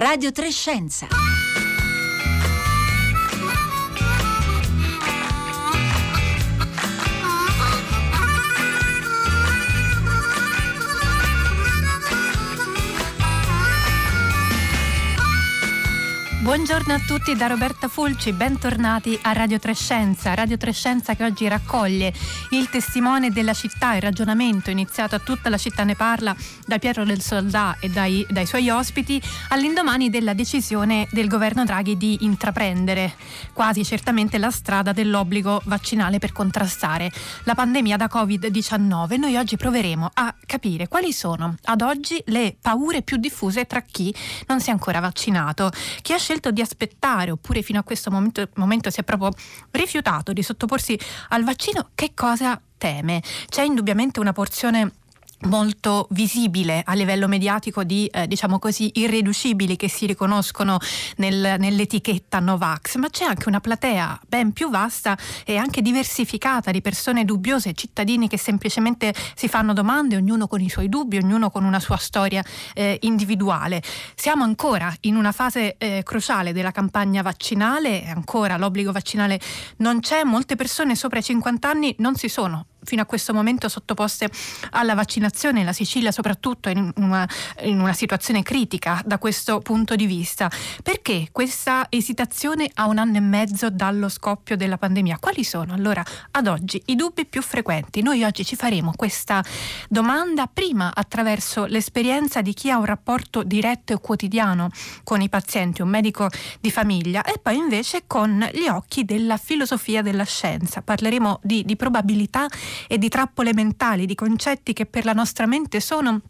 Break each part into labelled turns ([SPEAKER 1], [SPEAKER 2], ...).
[SPEAKER 1] Radio Trescenza.
[SPEAKER 2] Buongiorno a tutti da Roberta Fulci, bentornati a Radio Trescenza. Radio Trescenza che oggi raccoglie il testimone della città, il ragionamento iniziato a tutta la città ne parla da Pietro del Soldà e dai, dai suoi ospiti all'indomani della decisione del governo Draghi di intraprendere quasi certamente la strada dell'obbligo vaccinale per contrastare la pandemia da Covid-19. Noi oggi proveremo a capire quali sono ad oggi le paure più diffuse tra chi non si è ancora vaccinato, chi ha scelto scelto di aspettare oppure fino a questo momento, momento si è proprio rifiutato di sottoporsi al vaccino, che cosa teme? C'è indubbiamente una porzione molto visibile a livello mediatico di eh, diciamo così irriducibili che si riconoscono nel, nell'etichetta Novax, ma c'è anche una platea ben più vasta e anche diversificata di persone dubbiose, cittadini che semplicemente si fanno domande, ognuno con i suoi dubbi, ognuno con una sua storia eh, individuale. Siamo ancora in una fase eh, cruciale della campagna vaccinale, ancora l'obbligo vaccinale non c'è, molte persone sopra i 50 anni non si sono fino a questo momento sottoposte alla vaccinazione, la Sicilia soprattutto è in una, in una situazione critica da questo punto di vista. Perché questa esitazione a un anno e mezzo dallo scoppio della pandemia? Quali sono allora ad oggi i dubbi più frequenti? Noi oggi ci faremo questa domanda prima attraverso l'esperienza di chi ha un rapporto diretto e quotidiano con i pazienti, un medico di famiglia, e poi invece con gli occhi della filosofia della scienza. Parleremo di, di probabilità e di trappole mentali, di concetti che per la nostra mente sono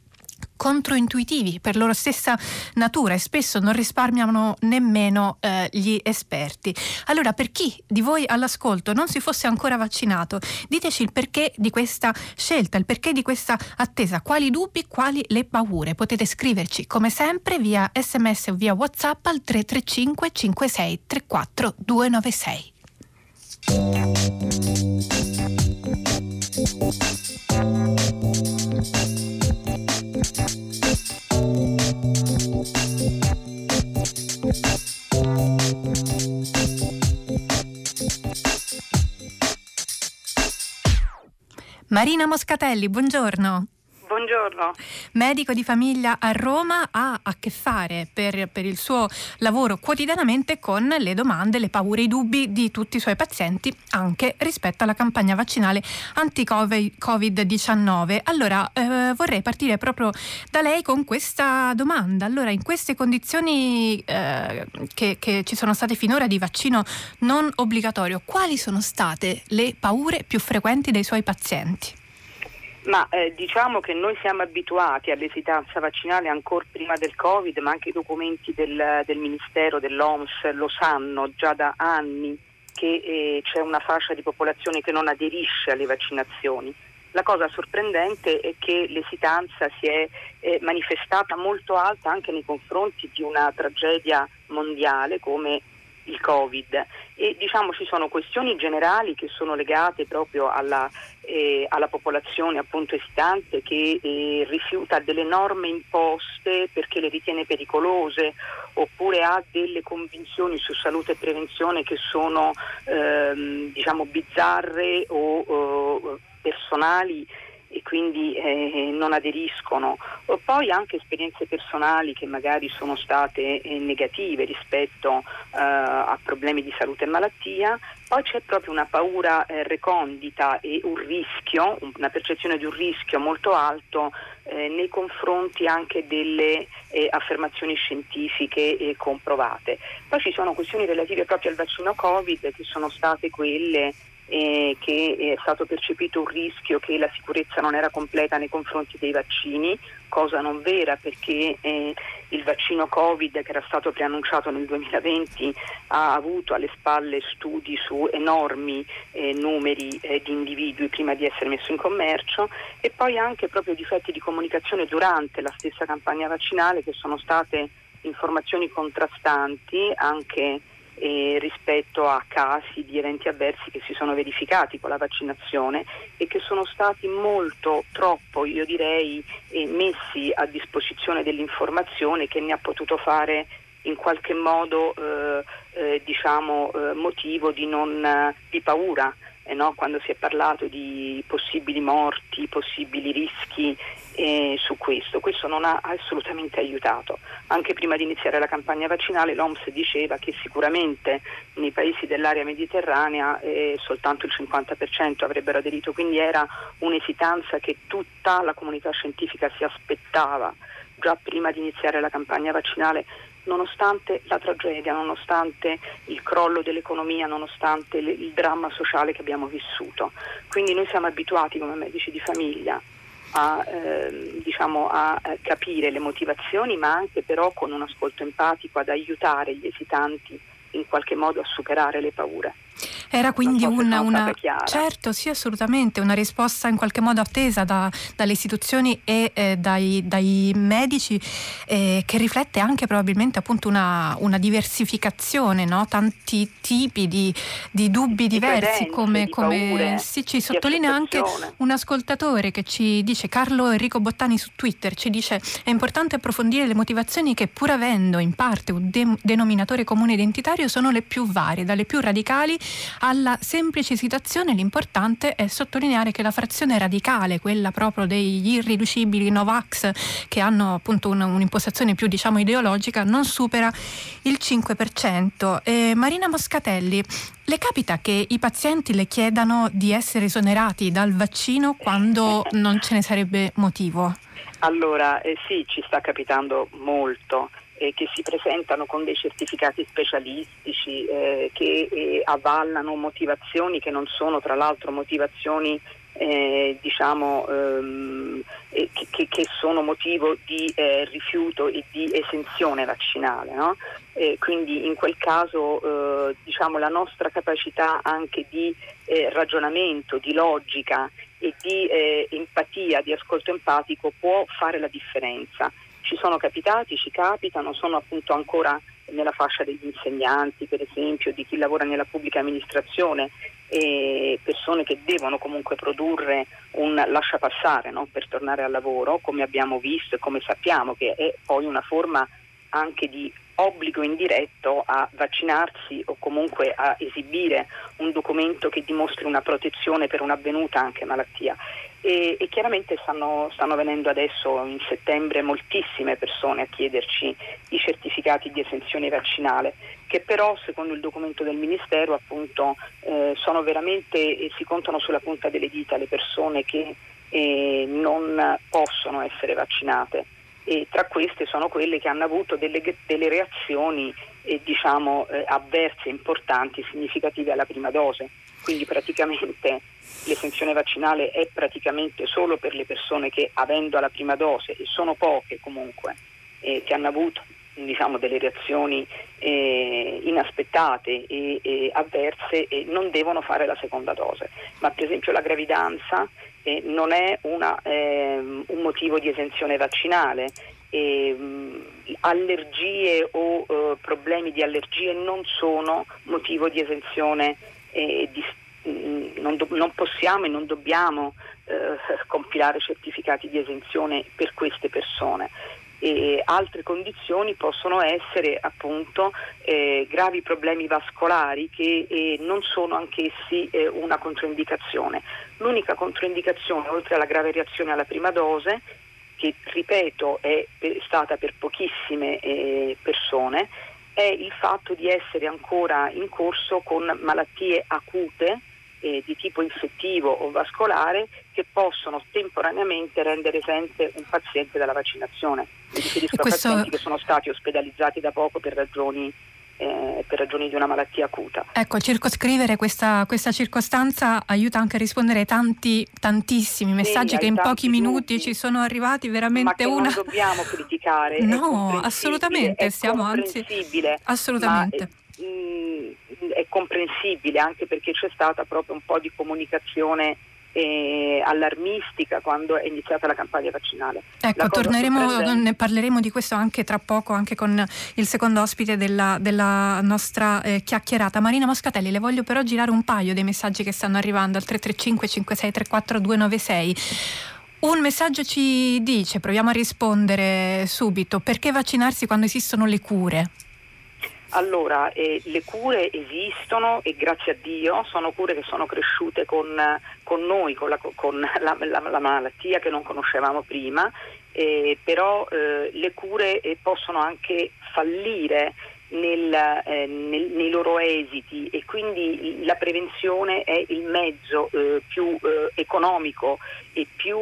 [SPEAKER 2] controintuitivi per loro stessa natura e spesso non risparmiano nemmeno eh, gli esperti. Allora, per chi di voi all'ascolto non si fosse ancora vaccinato, diteci il perché di questa scelta, il perché di questa attesa, quali dubbi, quali le paure. Potete scriverci come sempre via sms o via whatsapp al 335 56 34 296. Marina Moscatelli, buongiorno.
[SPEAKER 3] Buongiorno.
[SPEAKER 2] Medico di famiglia a Roma ha a che fare per, per, il suo lavoro quotidianamente con le domande, le paure, i dubbi di tutti i suoi pazienti anche rispetto alla campagna vaccinale anti-Covid-19. Allora eh, vorrei partire proprio da lei con questa domanda. Allora in queste condizioni eh, che, che ci sono state finora di vaccino non obbligatorio, quali sono state le paure più frequenti dei suoi pazienti?
[SPEAKER 3] Ma eh, diciamo che noi siamo abituati all'esitanza vaccinale ancora prima del Covid, ma anche i documenti del, del Ministero, dell'OMS lo sanno già da anni che eh, c'è una fascia di popolazione che non aderisce alle vaccinazioni. La cosa sorprendente è che l'esitanza si è eh, manifestata molto alta anche nei confronti di una tragedia mondiale come il Covid e diciamo ci sono questioni generali che sono legate proprio alla, eh, alla popolazione appunto esitante che eh, rifiuta delle norme imposte perché le ritiene pericolose oppure ha delle convinzioni su salute e prevenzione che sono ehm, diciamo bizzarre o, o personali e quindi eh, non aderiscono. O poi anche esperienze personali che magari sono state eh, negative rispetto eh, a problemi di salute e malattia. Poi c'è proprio una paura eh, recondita e un rischio, una percezione di un rischio molto alto eh, nei confronti anche delle eh, affermazioni scientifiche comprovate. Poi ci sono questioni relative proprio al vaccino Covid che sono state quelle eh, che è stato percepito un rischio che la sicurezza non era completa nei confronti dei vaccini, cosa non vera perché eh, il vaccino Covid che era stato preannunciato nel 2020 ha avuto alle spalle studi su enormi eh, numeri eh, di individui prima di essere messo in commercio e poi anche proprio difetti di comunicazione durante la stessa campagna vaccinale che sono state informazioni contrastanti anche eh, rispetto a casi di eventi avversi che si sono verificati con la vaccinazione e che sono stati molto, troppo, io direi, eh, messi a disposizione dell'informazione che ne ha potuto fare in qualche modo eh, eh diciamo, eh, motivo di, non, di paura eh no? quando si è parlato di possibili morti, possibili rischi eh, su questo. Questo non ha assolutamente aiutato. Anche prima di iniziare la campagna vaccinale l'OMS diceva che sicuramente nei paesi dell'area mediterranea eh, soltanto il 50% avrebbero aderito, quindi era un'esitanza che tutta la comunità scientifica si aspettava già prima di iniziare la campagna vaccinale nonostante la tragedia, nonostante il crollo dell'economia, nonostante il dramma sociale che abbiamo vissuto. Quindi noi siamo abituati come medici di famiglia a, eh, diciamo, a capire le motivazioni, ma anche però con un ascolto empatico ad aiutare gli esitanti in qualche modo a superare le paure.
[SPEAKER 2] Era quindi so una, una certo, sì, assolutamente, una risposta in qualche modo attesa da, dalle istituzioni e eh, dai, dai, medici eh, che riflette anche probabilmente appunto una, una diversificazione, no? tanti tipi di, di dubbi di diversi, come,
[SPEAKER 3] di
[SPEAKER 2] come
[SPEAKER 3] paure,
[SPEAKER 2] sì, ci sottolinea anche un ascoltatore che ci dice, Carlo Enrico Bottani su Twitter, ci dice è importante approfondire le motivazioni che pur avendo in parte un de- denominatore comune identitario sono le più varie, dalle più radicali alla semplice citazione l'importante è sottolineare che la frazione radicale, quella proprio degli irriducibili Novax che hanno appunto un, un'impostazione più diciamo ideologica, non supera il 5%. E Marina Moscatelli, le capita che i pazienti le chiedano di essere esonerati dal vaccino quando non ce ne sarebbe motivo?
[SPEAKER 3] Allora, eh, sì, ci sta capitando molto eh, che si presentano con dei certificati specialistici eh, che eh, avvallano motivazioni che non sono tra l'altro motivazioni eh, diciamo, ehm, eh, che, che, sono motivo di eh, rifiuto e di esenzione vaccinale. No? quindi in quel caso diciamo, la nostra capacità anche di ragionamento, di logica e di empatia, di ascolto empatico può fare la differenza ci sono capitati, ci capitano, sono appunto ancora nella fascia degli insegnanti, per esempio, di chi lavora nella pubblica amministrazione, e persone che devono comunque produrre un lasciapassare no? per tornare al lavoro, come abbiamo visto e come sappiamo che è poi una forma anche di obbligo indiretto a vaccinarsi o comunque a esibire un documento che dimostri una protezione per un'avvenuta anche malattia. E, e chiaramente stanno, stanno, venendo adesso in settembre moltissime persone a chiederci i certificati di esenzione vaccinale, che però secondo il documento del Ministero appunto eh, sono veramente, eh, si contano sulla punta delle dita le persone che eh, non possono essere vaccinate e tra queste sono quelle che hanno avuto delle, delle reazioni eh, diciamo, eh, avverse importanti, significative alla prima dose. Quindi praticamente l'esenzione vaccinale è praticamente solo per le persone che avendo la prima dose, e sono poche comunque, eh, che hanno avuto diciamo, delle reazioni eh, inaspettate e, e avverse e non devono fare la seconda dose. Ma per esempio la gravidanza eh, non è una, ehm, un motivo di esenzione vaccinale. E, mh, allergie o eh, problemi di allergie non sono motivo di esenzione eh, di, mh, non, do, non, possiamo e non dobbiamo eh, compilare certificati di esenzione per queste persone e altre condizioni possono essere appunto eh, gravi problemi vascolari che eh, non sono anch'essi eh, una controindicazione. L'unica controindicazione, oltre alla grave reazione alla prima dose, che ripeto è stata per pochissime eh, persone, è il fatto di essere ancora in corso con malattie acute eh, di tipo infettivo o vascolare che possono temporaneamente rendere esente un paziente dalla vaccinazione. Mi riferisco questo... a pazienti che sono stati ospedalizzati da poco per ragioni eh, per ragioni di una malattia acuta.
[SPEAKER 2] Ecco, circoscrivere questa, questa, circostanza aiuta anche a rispondere ai tanti, tantissimi messaggi sì, che in pochi minuti ci sono arrivati, veramente
[SPEAKER 3] ma
[SPEAKER 2] una...
[SPEAKER 3] non dobbiamo criticare.
[SPEAKER 2] no, assolutamente, stiamo anzi... Assolutamente. Ma,
[SPEAKER 3] mh, è comprensibile anche perché c'è stata proprio un po' di comunicazione eh, allarmistica quando è iniziata la campagna vaccinale.
[SPEAKER 2] Ecco, ne parleremo di questo anche tra poco, anche con il secondo ospite della, della nostra eh, chiacchierata. Marina Moscatelli, le voglio però girare un paio dei messaggi che stanno arrivando al 335 5634 296. Un messaggio ci dice, proviamo a rispondere subito, perché vaccinarsi quando esistono le cure?
[SPEAKER 3] Allora, eh, le cure esistono e grazie a Dio sono cure che sono cresciute con, con noi, con, la, con la, la, la, malattia che non conoscevamo prima, eh, però eh, le cure eh, possono anche fallire nel, eh, nel, nei loro esiti e quindi la prevenzione è il mezzo eh, più economico e più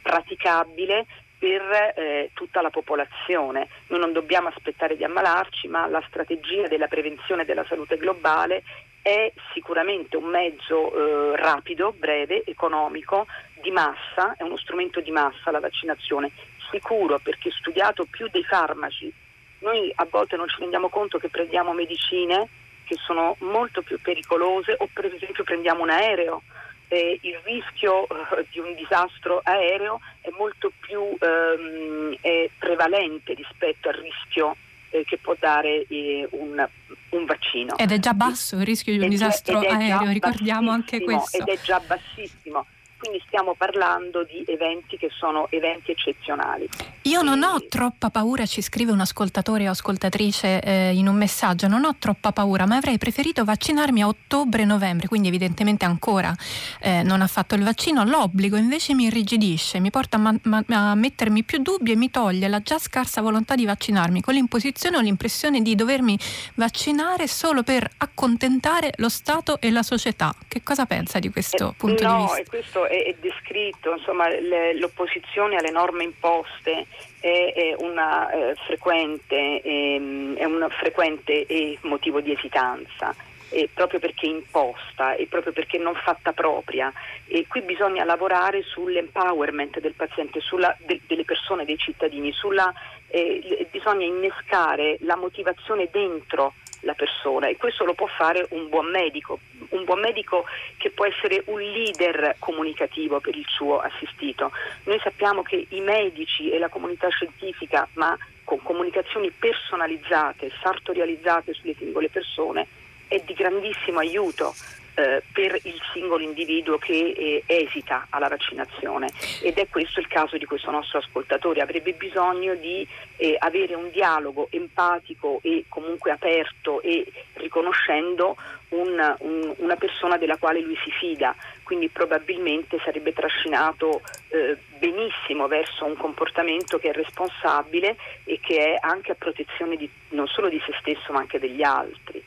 [SPEAKER 3] praticabile per eh, tutta la popolazione. Noi non dobbiamo aspettare di ammalarci, ma la strategia della prevenzione della salute globale è sicuramente un mezzo eh, rapido, breve, economico, di massa, è uno strumento di massa la vaccinazione, sicuro perché studiato più dei farmaci. Noi a volte non ci rendiamo conto che prendiamo medicine che sono molto più pericolose o per esempio prendiamo un aereo eh, il rischio eh, di un disastro aereo è molto più ehm, è prevalente rispetto al rischio eh, che può dare eh, un, un, vaccino.
[SPEAKER 2] Ed è già basso il rischio di un disastro aereo, ricordiamo anche questo.
[SPEAKER 3] Ed è già bassissimo quindi stiamo parlando di eventi che sono eventi eccezionali.
[SPEAKER 2] Io non ho troppa paura, ci scrive un ascoltatore o ascoltatrice eh, in un messaggio, non ho troppa paura, ma avrei preferito vaccinarmi a ottobre-novembre, quindi evidentemente ancora eh, non ha fatto il vaccino, l'obbligo invece mi irrigidisce, mi porta a, ma- ma- a mettermi più dubbi e mi toglie la già scarsa volontà di vaccinarmi, con l'imposizione ho l'impressione di dovermi vaccinare solo per accontentare lo Stato e la società. Che cosa pensa di questo
[SPEAKER 3] eh,
[SPEAKER 2] punto
[SPEAKER 3] no,
[SPEAKER 2] di vista?
[SPEAKER 3] Questo è, è descritto, insomma, le, l'opposizione alle norme imposte è, è, una, eh, frequente, ehm, è un frequente motivo di esitanza. Eh, proprio perché imposta e proprio perché non fatta propria e qui bisogna lavorare sull'empowerment del paziente, sulla, de, delle persone, dei cittadini, sulla, eh, bisogna innescare la motivazione dentro la persona e questo lo può fare un buon medico, un buon medico che può essere un leader comunicativo per il suo assistito. Noi sappiamo che i medici e la comunità scientifica, ma con comunicazioni personalizzate, sartorializzate sulle singole persone, è di grandissimo aiuto eh, per il singolo individuo che eh, esita alla vaccinazione. Ed è questo il caso di questo nostro ascoltatore, avrebbe bisogno di eh, avere un dialogo empatico e comunque aperto e riconoscendo un, un, una persona della quale lui si fida, quindi probabilmente sarebbe trascinato eh, benissimo verso un comportamento che è responsabile e che è anche a protezione di, non solo di se stesso ma anche degli altri.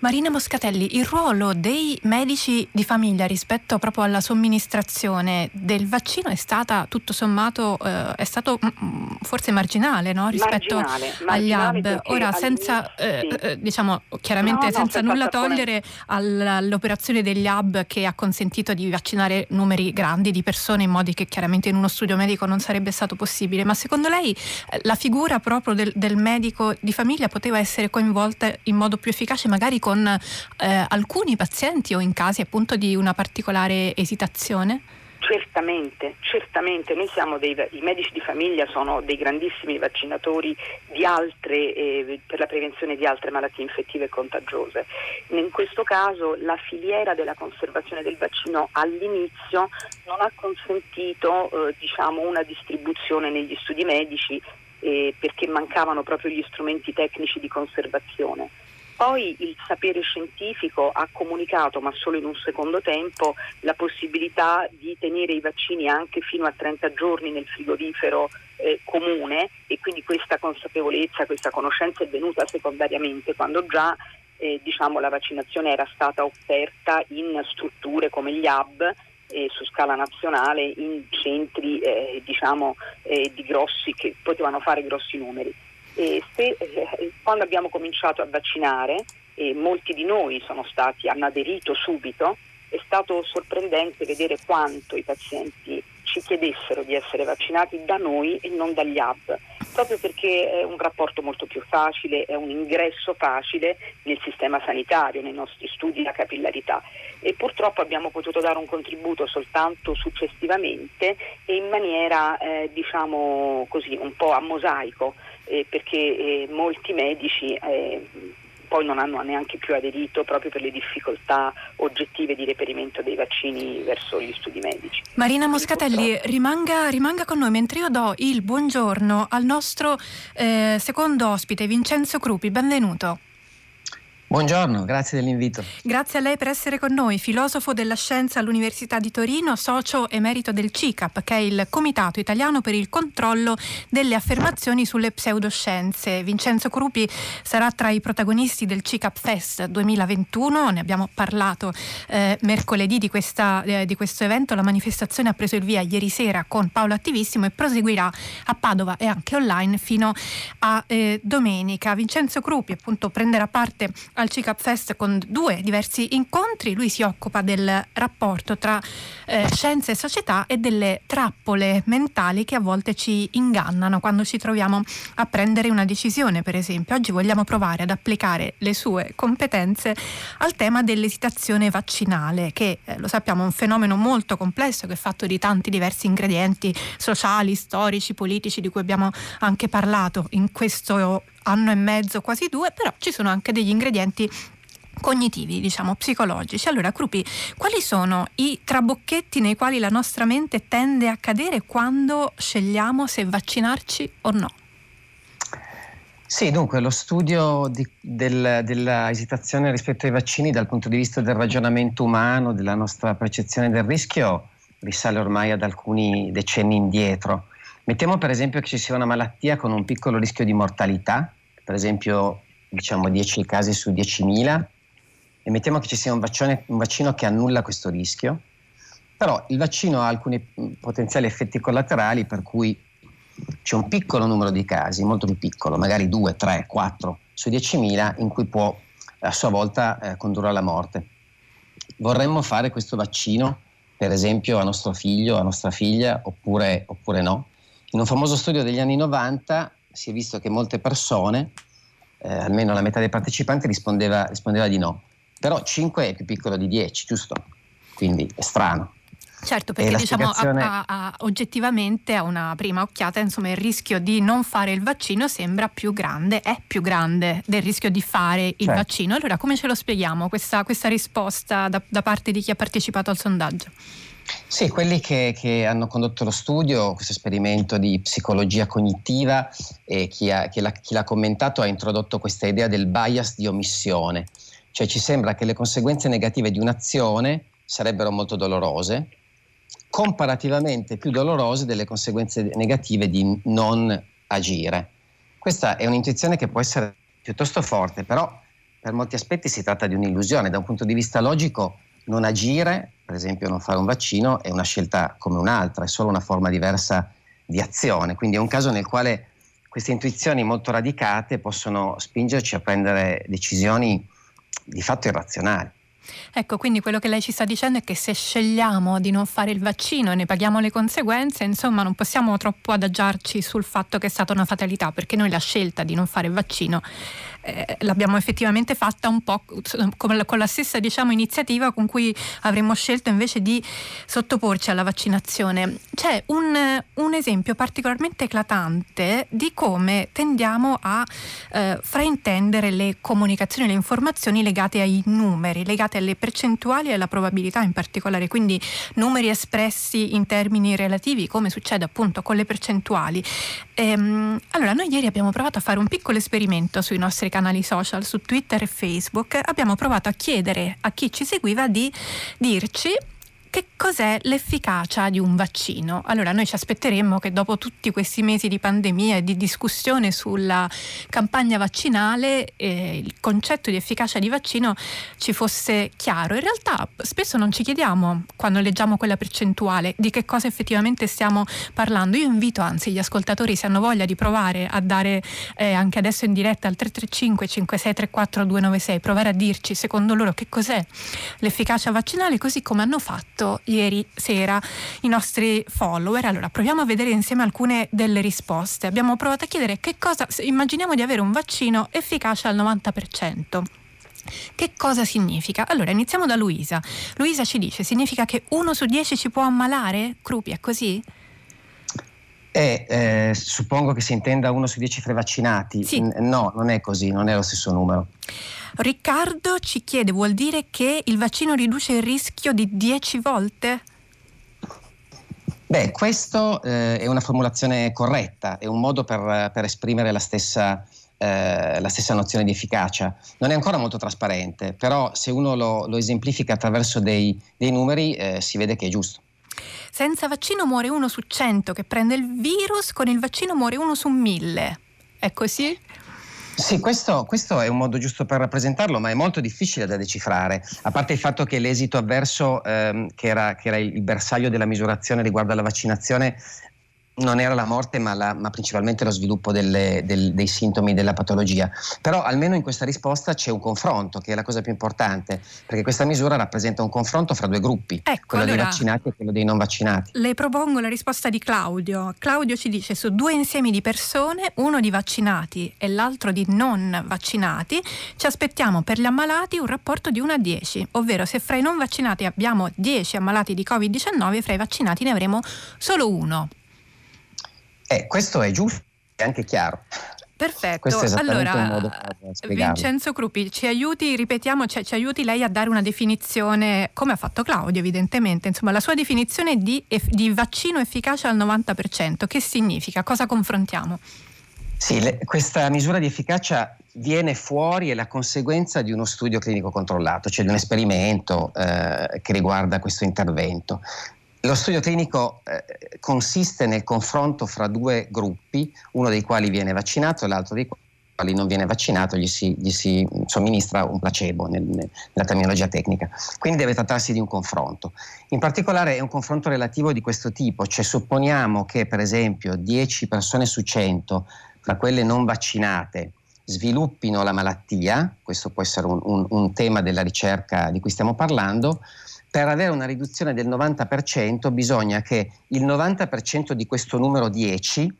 [SPEAKER 2] Marina Moscatelli, il ruolo dei medici di famiglia rispetto proprio alla somministrazione del vaccino è stata tutto sommato eh, è stato mm, mm, forse marginale no? rispetto
[SPEAKER 3] marginale,
[SPEAKER 2] agli hub. Ora senza eh, eh, diciamo chiaramente no, no, senza nulla togliere all'operazione degli hub che ha consentito di vaccinare numeri grandi di persone in modi che chiaramente in uno studio medico non sarebbe stato possibile, ma secondo lei eh, la figura proprio del, del medico di famiglia poteva essere coinvolta in modo più efficace magari con con eh, alcuni pazienti o in casi appunto di una particolare esitazione?
[SPEAKER 3] Certamente, certamente, noi siamo dei, i medici di famiglia sono dei grandissimi vaccinatori altre, eh, per la prevenzione di altre malattie infettive e contagiose. In questo caso la filiera della conservazione del vaccino all'inizio non ha consentito eh, diciamo, una distribuzione negli studi medici eh, perché mancavano proprio gli strumenti tecnici di conservazione. Poi il sapere scientifico ha comunicato, ma solo in un secondo tempo, la possibilità di tenere i vaccini anche fino a 30 giorni nel frigorifero eh, comune e quindi questa consapevolezza, questa conoscenza è venuta secondariamente quando già eh, diciamo, la vaccinazione era stata offerta in strutture come gli hub eh, su scala nazionale in centri eh, diciamo, eh, di grossi che potevano fare grossi numeri. Se, eh, quando abbiamo cominciato a vaccinare, e molti di noi stati, hanno aderito subito, è stato sorprendente vedere quanto i pazienti ci chiedessero di essere vaccinati da noi e non dagli hub, proprio perché è un rapporto molto più facile, è un ingresso facile nel sistema sanitario, nei nostri studi, la capillarità. E purtroppo abbiamo potuto dare un contributo soltanto successivamente e in maniera eh, diciamo così un po' a mosaico, eh, perché eh, molti medici eh, poi non hanno neanche più aderito proprio per le difficoltà oggettive di reperimento dei vaccini verso gli studi medici.
[SPEAKER 2] Marina Moscatelli, rimanga, rimanga, con noi mentre io do il buongiorno al nostro eh, secondo ospite, Vincenzo Crupi. Benvenuto.
[SPEAKER 1] Buongiorno, grazie dell'invito.
[SPEAKER 2] Grazie a lei per essere con noi, filosofo della scienza all'Università di Torino, socio emerito del CICAP, che è il Comitato Italiano per il Controllo delle Affermazioni sulle Pseudoscienze. Vincenzo Crupi sarà tra i protagonisti del CICAP Fest 2021, ne abbiamo parlato eh, mercoledì di, questa, eh, di, questo evento, la manifestazione ha preso il via ieri sera con Paolo Attivissimo e proseguirà a Padova e anche online fino a eh, domenica. Vincenzo Crupi appunto prenderà parte al CICAP Fest con due diversi incontri. Lui si occupa del rapporto tra eh, scienza e società e delle trappole mentali che a volte ci ingannano quando ci troviamo a prendere una decisione, per esempio. Oggi vogliamo provare ad applicare le sue competenze al tema dell'esitazione vaccinale, che eh, lo sappiamo è un fenomeno molto complesso che è fatto di tanti diversi ingredienti sociali, storici, politici di cui abbiamo anche parlato in questo anno e mezzo, quasi due, però ci sono anche degli ingredienti cognitivi, diciamo, psicologici. Allora, Crupi, quali sono i trabocchetti nei quali la nostra mente tende a cadere quando scegliamo se vaccinarci o no?
[SPEAKER 1] Sì, dunque lo studio di, del, della esitazione rispetto ai vaccini dal punto di vista del ragionamento umano, della nostra percezione del rischio, risale ormai ad alcuni decenni indietro. Mettiamo per esempio che ci sia una malattia con un piccolo rischio di mortalità, per esempio diciamo 10 casi su 10.000, e mettiamo che ci sia un, vaccione, un vaccino che annulla questo rischio, però il vaccino ha alcuni potenziali effetti collaterali per cui c'è un piccolo numero di casi, molto più piccolo, magari 2, 3, 4 su 10.000, in cui può a sua volta eh, condurre alla morte. Vorremmo fare questo vaccino, per esempio, a nostro figlio, a nostra figlia, oppure, oppure no? In un famoso studio degli anni 90 si è visto che molte persone, eh, almeno la metà dei partecipanti, rispondeva, rispondeva di no. Però 5 è più piccolo di 10, giusto? Quindi è strano.
[SPEAKER 2] Certo, perché diciamo spiegazione... a, a, oggettivamente a una prima occhiata insomma, il rischio di non fare il vaccino sembra più grande, è più grande del rischio di fare il certo. vaccino. Allora come ce lo spieghiamo questa, questa risposta da, da parte di chi ha partecipato al sondaggio?
[SPEAKER 1] Sì, quelli che, che, hanno condotto lo studio, questo esperimento di psicologia cognitiva, e chi, ha, chi, l'ha, chi l'ha commentato ha introdotto questa idea del bias di omissione, cioè ci sembra che le conseguenze negative di un'azione sarebbero molto dolorose, comparativamente più dolorose delle conseguenze negative di non agire. Questa è un'intuizione che può essere piuttosto forte, però per molti aspetti si tratta di un'illusione. Da un punto di vista logico, non agire per esempio non fare un vaccino è una scelta come un'altra, è solo una forma diversa di azione, quindi è un caso nel quale queste intuizioni molto radicate possono spingerci a prendere decisioni di fatto irrazionali.
[SPEAKER 2] Ecco, quindi quello che lei ci sta dicendo è che se scegliamo di non fare il vaccino e ne paghiamo le conseguenze, insomma non possiamo troppo adagiarci sul fatto che è stata una fatalità, perché noi la scelta di non fare il vaccino eh, l'abbiamo effettivamente fatta un po' con la, con la stessa diciamo, iniziativa con cui avremmo scelto invece di sottoporci alla vaccinazione. C'è un, un esempio particolarmente eclatante di come tendiamo a eh, fraintendere le comunicazioni, le informazioni legate ai numeri, legate alle percentuali e alla probabilità in particolare, quindi numeri espressi in termini relativi, come succede appunto con le percentuali. Ehm, allora, noi ieri abbiamo provato a fare un piccolo esperimento sui nostri canali social, su Twitter e Facebook, abbiamo provato a chiedere a chi ci seguiva di dirci che cos'è l'efficacia di un vaccino? Allora noi ci aspetteremmo che dopo tutti questi mesi di pandemia e di discussione sulla campagna vaccinale eh, il concetto di efficacia di vaccino ci fosse chiaro. In realtà spesso non ci chiediamo quando leggiamo quella percentuale di che cosa effettivamente stiamo parlando. Io invito anzi gli ascoltatori se hanno voglia di provare a dare eh, anche adesso in diretta al 335 5634 296 provare a dirci secondo loro che cos'è l'efficacia vaccinale così come hanno fatto fatto ieri sera i nostri follower. Allora, proviamo a vedere insieme alcune delle risposte. Abbiamo provato a chiedere che cosa, immaginiamo di avere un vaccino efficace al 90%. Che cosa significa? Allora, iniziamo da Luisa. Luisa ci dice, significa che uno su dieci ci può ammalare? Crupi, è così?
[SPEAKER 1] Eh, eh, suppongo che si intenda uno su dieci fra i vaccinati.
[SPEAKER 2] Sì.
[SPEAKER 1] No, non è così, non è lo stesso numero.
[SPEAKER 2] Riccardo ci chiede, vuol dire che il vaccino riduce il rischio di 10 volte?
[SPEAKER 1] Beh, questo eh, è una formulazione corretta, è un modo per, per esprimere la stessa, eh, la stessa, nozione di efficacia. Non è ancora molto trasparente, però se uno lo, lo esemplifica attraverso dei, dei numeri eh, si vede che è giusto.
[SPEAKER 2] Senza vaccino muore uno su 100 che prende il virus, con il vaccino muore uno su 1000. È così?
[SPEAKER 1] Sì, questo, questo, è un modo giusto per rappresentarlo, ma è molto difficile da decifrare, a parte il fatto che l'esito avverso, ehm, che, era, che, era, il bersaglio della misurazione riguardo alla vaccinazione, non era la morte ma, la, ma principalmente lo sviluppo delle, del, dei sintomi della patologia. Però almeno in questa risposta c'è un confronto, che è la cosa più importante, perché questa misura rappresenta un confronto fra due gruppi,
[SPEAKER 2] ecco,
[SPEAKER 1] quello
[SPEAKER 2] allora,
[SPEAKER 1] dei vaccinati e quello dei non vaccinati.
[SPEAKER 2] Le propongo la risposta di Claudio. Claudio ci dice su due insiemi di persone, uno di vaccinati e l'altro di non vaccinati, ci aspettiamo per gli ammalati un rapporto di 1 a 10, ovvero se fra i non vaccinati abbiamo 10 ammalati di Covid-19, fra i vaccinati ne avremo solo uno.
[SPEAKER 1] Eh, questo è giusto e anche chiaro.
[SPEAKER 2] Perfetto, allora Vincenzo Crupi ci aiuti, ripetiamo, cioè, ci aiuti lei a dare una definizione, come ha fatto Claudio evidentemente, insomma la sua definizione di, di vaccino efficace al 90%, che significa? Cosa confrontiamo?
[SPEAKER 1] Sì, le, questa misura di efficacia viene fuori è la conseguenza di uno studio clinico controllato, cioè di un esperimento eh, che riguarda questo intervento. Lo studio clinico eh, consiste nel confronto fra due gruppi, uno dei quali viene vaccinato e l'altro dei quali non viene vaccinato, gli si, gli si somministra un placebo nel, nella terminologia tecnica. Quindi deve trattarsi di un confronto. In particolare è un confronto relativo di questo tipo, cioè supponiamo che per esempio 10 persone su 100, fra quelle non vaccinate, sviluppino la malattia, questo può essere un, un, un tema della ricerca di cui stiamo parlando, per avere una riduzione del 90% bisogna che il 90% di questo numero 10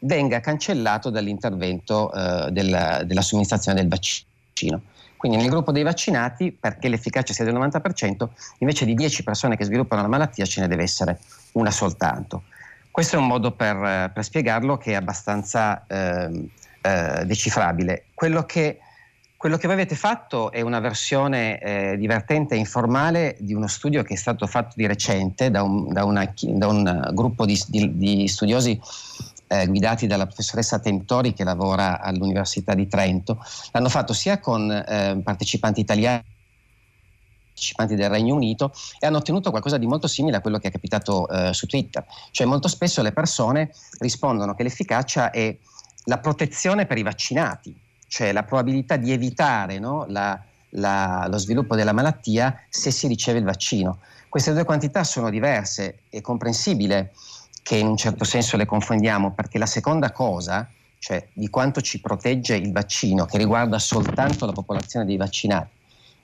[SPEAKER 1] venga cancellato dall'intervento eh, della, della somministrazione del vaccino. Quindi nel gruppo dei vaccinati, perché l'efficacia sia del 90%, invece di 10 persone che sviluppano la malattia ce ne deve essere una soltanto. Questo è un modo per, per spiegarlo che è abbastanza eh, eh, decifrabile. Quello che quello che voi avete fatto è una versione eh, divertente e informale di uno studio che è stato fatto di recente da un, da una, da un gruppo di, di, di studiosi eh, guidati dalla professoressa Tentori che lavora all'Università di Trento. L'hanno fatto sia con eh, partecipanti italiani partecipanti del Regno Unito e hanno ottenuto qualcosa di molto simile a quello che è capitato eh, su Twitter. Cioè molto spesso le persone rispondono che l'efficacia è la protezione per i vaccinati, cioè la probabilità di evitare no, la, la, lo sviluppo della malattia se si riceve il vaccino. Queste due quantità sono diverse, è comprensibile che in un certo senso le confondiamo perché la seconda cosa, cioè di quanto ci protegge il vaccino, che riguarda soltanto la popolazione dei vaccinati,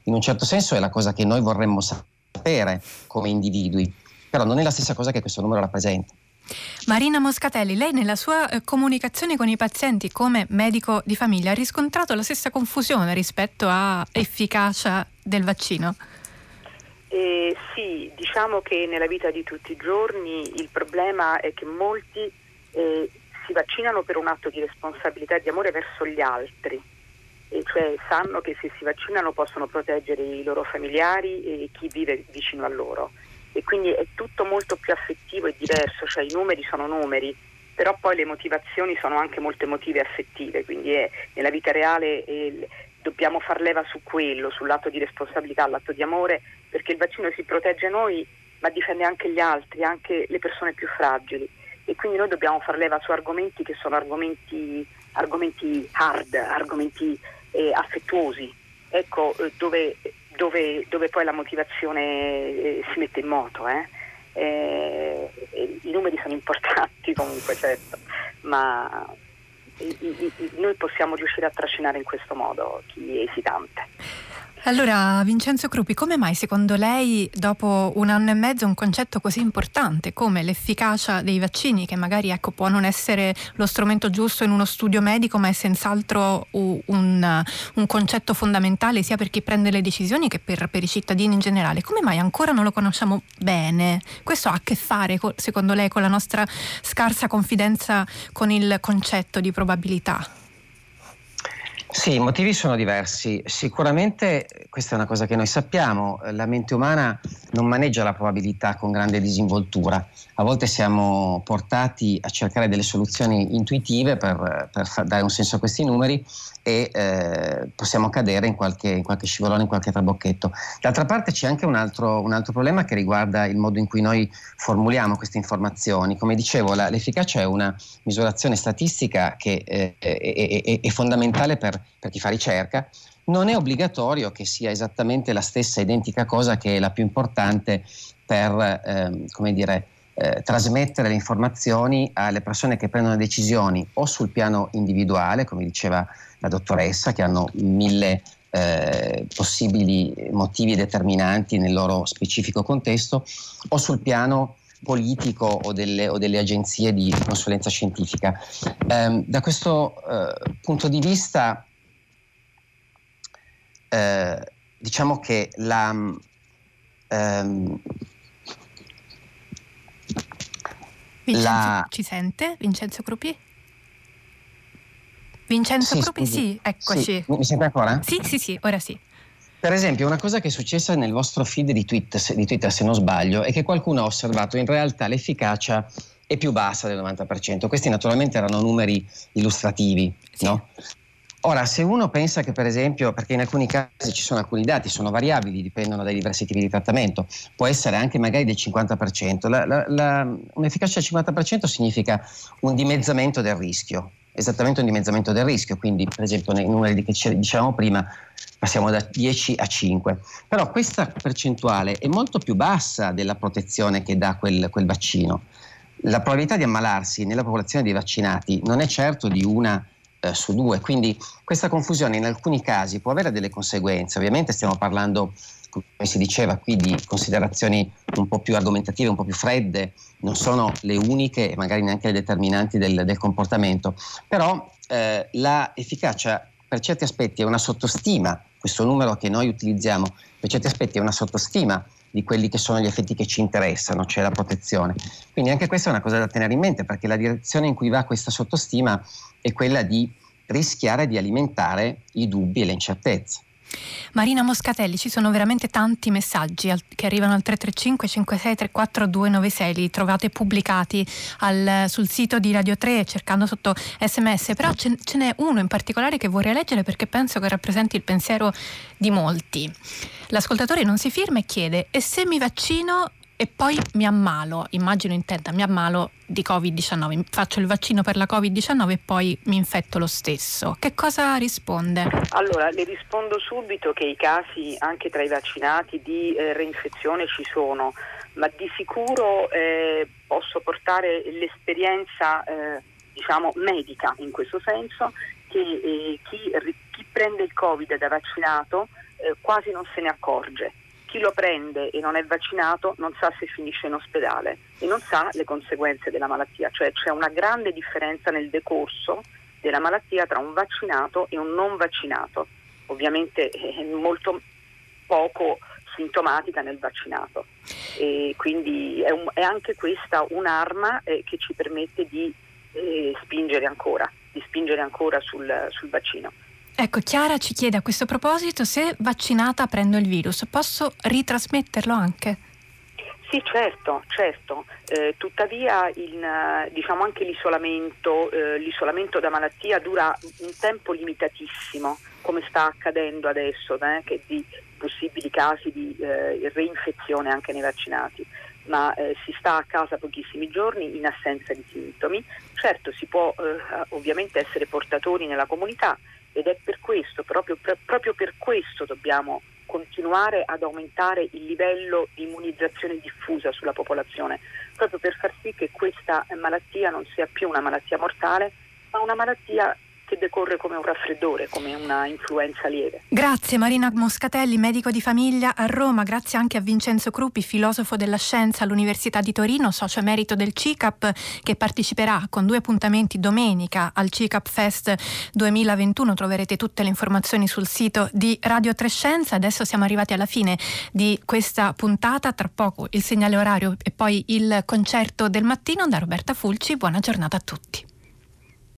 [SPEAKER 1] in un certo senso è la cosa che noi vorremmo sapere come individui, però non è la stessa cosa che questo numero rappresenta.
[SPEAKER 2] Marina Moscatelli, lei nella sua eh, comunicazione con i pazienti come medico di famiglia ha riscontrato la stessa confusione rispetto a efficacia del vaccino?
[SPEAKER 3] Eh, sì, diciamo che nella vita di tutti i giorni il problema è che molti eh, si vaccinano per un atto di responsabilità e di amore verso gli altri, e cioè sanno che se si vaccinano possono proteggere i loro familiari e chi vive vicino a loro e quindi è tutto molto più affettivo e diverso, cioè i numeri sono numeri, però poi le motivazioni sono anche molto emotive e affettive, quindi è, nella vita reale è, dobbiamo far leva su quello, sull'atto di responsabilità, l'atto di amore, perché il vaccino si protegge noi ma difende anche gli altri, anche le persone più fragili. E quindi noi dobbiamo far leva su argomenti che sono argomenti, argomenti hard, argomenti eh, affettuosi, ecco eh, dove dove, dove poi la motivazione eh, si mette in moto. Eh? Eh, I numeri sono importanti comunque, certo, ma i, i, i, noi possiamo riuscire a trascinare in questo modo chi è esitante.
[SPEAKER 2] Allora, Vincenzo Crupi, come mai secondo lei dopo un anno e mezzo un concetto così importante come l'efficacia dei vaccini, che magari ecco, può non essere lo strumento giusto in uno studio medico, ma è senz'altro un, un concetto fondamentale sia per chi prende le decisioni che per, per, i cittadini in generale, come mai ancora non lo conosciamo bene? Questo ha a che fare, secondo lei, con la nostra scarsa confidenza con il concetto di probabilità?
[SPEAKER 1] Sì, i motivi sono diversi. Sicuramente, questa è una cosa che noi sappiamo, la mente umana non maneggia la probabilità con grande disinvoltura. A volte siamo portati a cercare delle soluzioni intuitive per, per dare un senso a questi numeri e eh, possiamo cadere in qualche, in qualche, scivolone, in qualche trabocchetto. D'altra parte c'è anche un altro, un altro, problema che riguarda il modo in cui noi formuliamo queste informazioni. Come dicevo, la, l'efficacia è una misurazione statistica che eh, è, è, è, fondamentale per, per chi fa ricerca. Non è obbligatorio che sia esattamente la stessa identica cosa che è la più importante per, eh, come dire, eh, trasmettere le informazioni alle persone che prendono decisioni o sul piano individuale, come diceva la dottoressa, che hanno mille eh, possibili motivi determinanti nel loro specifico contesto, o sul piano politico o delle, o delle agenzie di consulenza scientifica. Eh, da questo eh, punto di vista, eh, diciamo che la, ehm,
[SPEAKER 2] Vincenzo la... ci sente? Vincenzo Crupi? Vincenzo sì, Crupi, sì, eccoci. Sì.
[SPEAKER 1] Mi sente ancora?
[SPEAKER 2] Sì, sì, sì, ora sì.
[SPEAKER 1] Per esempio, una cosa che è successa nel vostro feed di Twitter, se, di Twitter, se non sbaglio, è che qualcuno ha osservato in realtà l'efficacia è più bassa del 90%. Questi naturalmente erano numeri illustrativi, sì. no? Ora, se uno pensa che per esempio, perché in alcuni casi ci sono alcuni dati, sono variabili, dipendono dai diversi tipi di trattamento, può essere anche magari del 50%, la, la, la, un'efficacia del 50% significa un dimezzamento del rischio, esattamente un dimezzamento del rischio, quindi per esempio nei numeri che dicevamo prima passiamo da 10 a 5, però questa percentuale è molto più bassa della protezione che dà quel, quel vaccino. La probabilità di ammalarsi nella popolazione dei vaccinati non è certo di una eh, su due. Quindi questa confusione in alcuni casi può avere delle conseguenze. Ovviamente stiamo parlando, come si diceva qui, di considerazioni un po' più argomentative, un po' più fredde, non sono le uniche e magari neanche le determinanti del, del comportamento. Però eh, la per certi aspetti è una sottostima, questo numero che noi utilizziamo per certi aspetti è una sottostima di quelli che sono gli effetti che ci interessano, cioè la protezione. Quindi anche questa è una cosa da tenere in mente perché la direzione in cui va questa sottostima è quella di rischiare di alimentare i dubbi e le incertezze.
[SPEAKER 2] Marina Moscatelli, ci sono veramente tanti messaggi che arrivano al 335 5634 296, li trovate pubblicati al, sul sito di Radio 3 cercando sotto sms, però ce, ce n'è uno in particolare che vorrei leggere perché penso che rappresenti il pensiero di molti. L'ascoltatore non si firma e chiede e se mi vaccino e poi mi ammalo, immagino intenda, mi ammalo di Covid-19, faccio il vaccino per la Covid-19 e poi mi infetto lo stesso. Che cosa risponde?
[SPEAKER 3] Allora, le rispondo subito che i casi anche tra i vaccinati di eh, reinfezione ci sono, ma di sicuro eh, posso portare l'esperienza eh, diciamo medica in questo senso che eh, chi, chi, prende il Covid da vaccinato eh, quasi non se ne accorge chi lo prende e non è vaccinato non sa se finisce in ospedale e non sa le conseguenze della malattia, cioè c'è una grande differenza nel decorso della malattia tra un vaccinato e un non vaccinato. Ovviamente è molto poco sintomatica nel vaccinato e quindi è, un, è anche questa un'arma eh, che ci permette di eh, spingere ancora, di spingere ancora sul, sul vaccino.
[SPEAKER 2] Ecco, Chiara ci chiede a questo proposito se vaccinata prendo il virus, posso ritrasmetterlo anche?
[SPEAKER 3] Sì, certo, certo. Eh, tuttavia il, diciamo anche l'isolamento, eh, l'isolamento, da malattia dura un tempo limitatissimo, come sta accadendo adesso, eh, che di possibili casi di eh, reinfezione anche nei vaccinati. Ma eh, si sta a casa pochissimi giorni in assenza di sintomi. Certo, si può eh, ovviamente essere portatori nella comunità, ed è per questo, proprio, proprio per questo dobbiamo continuare ad aumentare il livello di immunizzazione diffusa sulla popolazione, proprio per far sì che questa malattia non sia più una malattia mortale, ma una malattia che decorre come un raffreddore, come una influenza lieve.
[SPEAKER 2] Grazie Marina Moscatelli, medico di famiglia a Roma, grazie anche a Vincenzo Crupi, filosofo della scienza all'Università di Torino, socio emerito del CICAP, che parteciperà con due appuntamenti domenica al CICAP Fest 2021. Troverete tutte le informazioni sul sito di Radio Trescenza. Adesso siamo arrivati alla fine di questa puntata, tra poco il segnale orario e poi il concerto del mattino da Roberta Fulci. Buona giornata a tutti.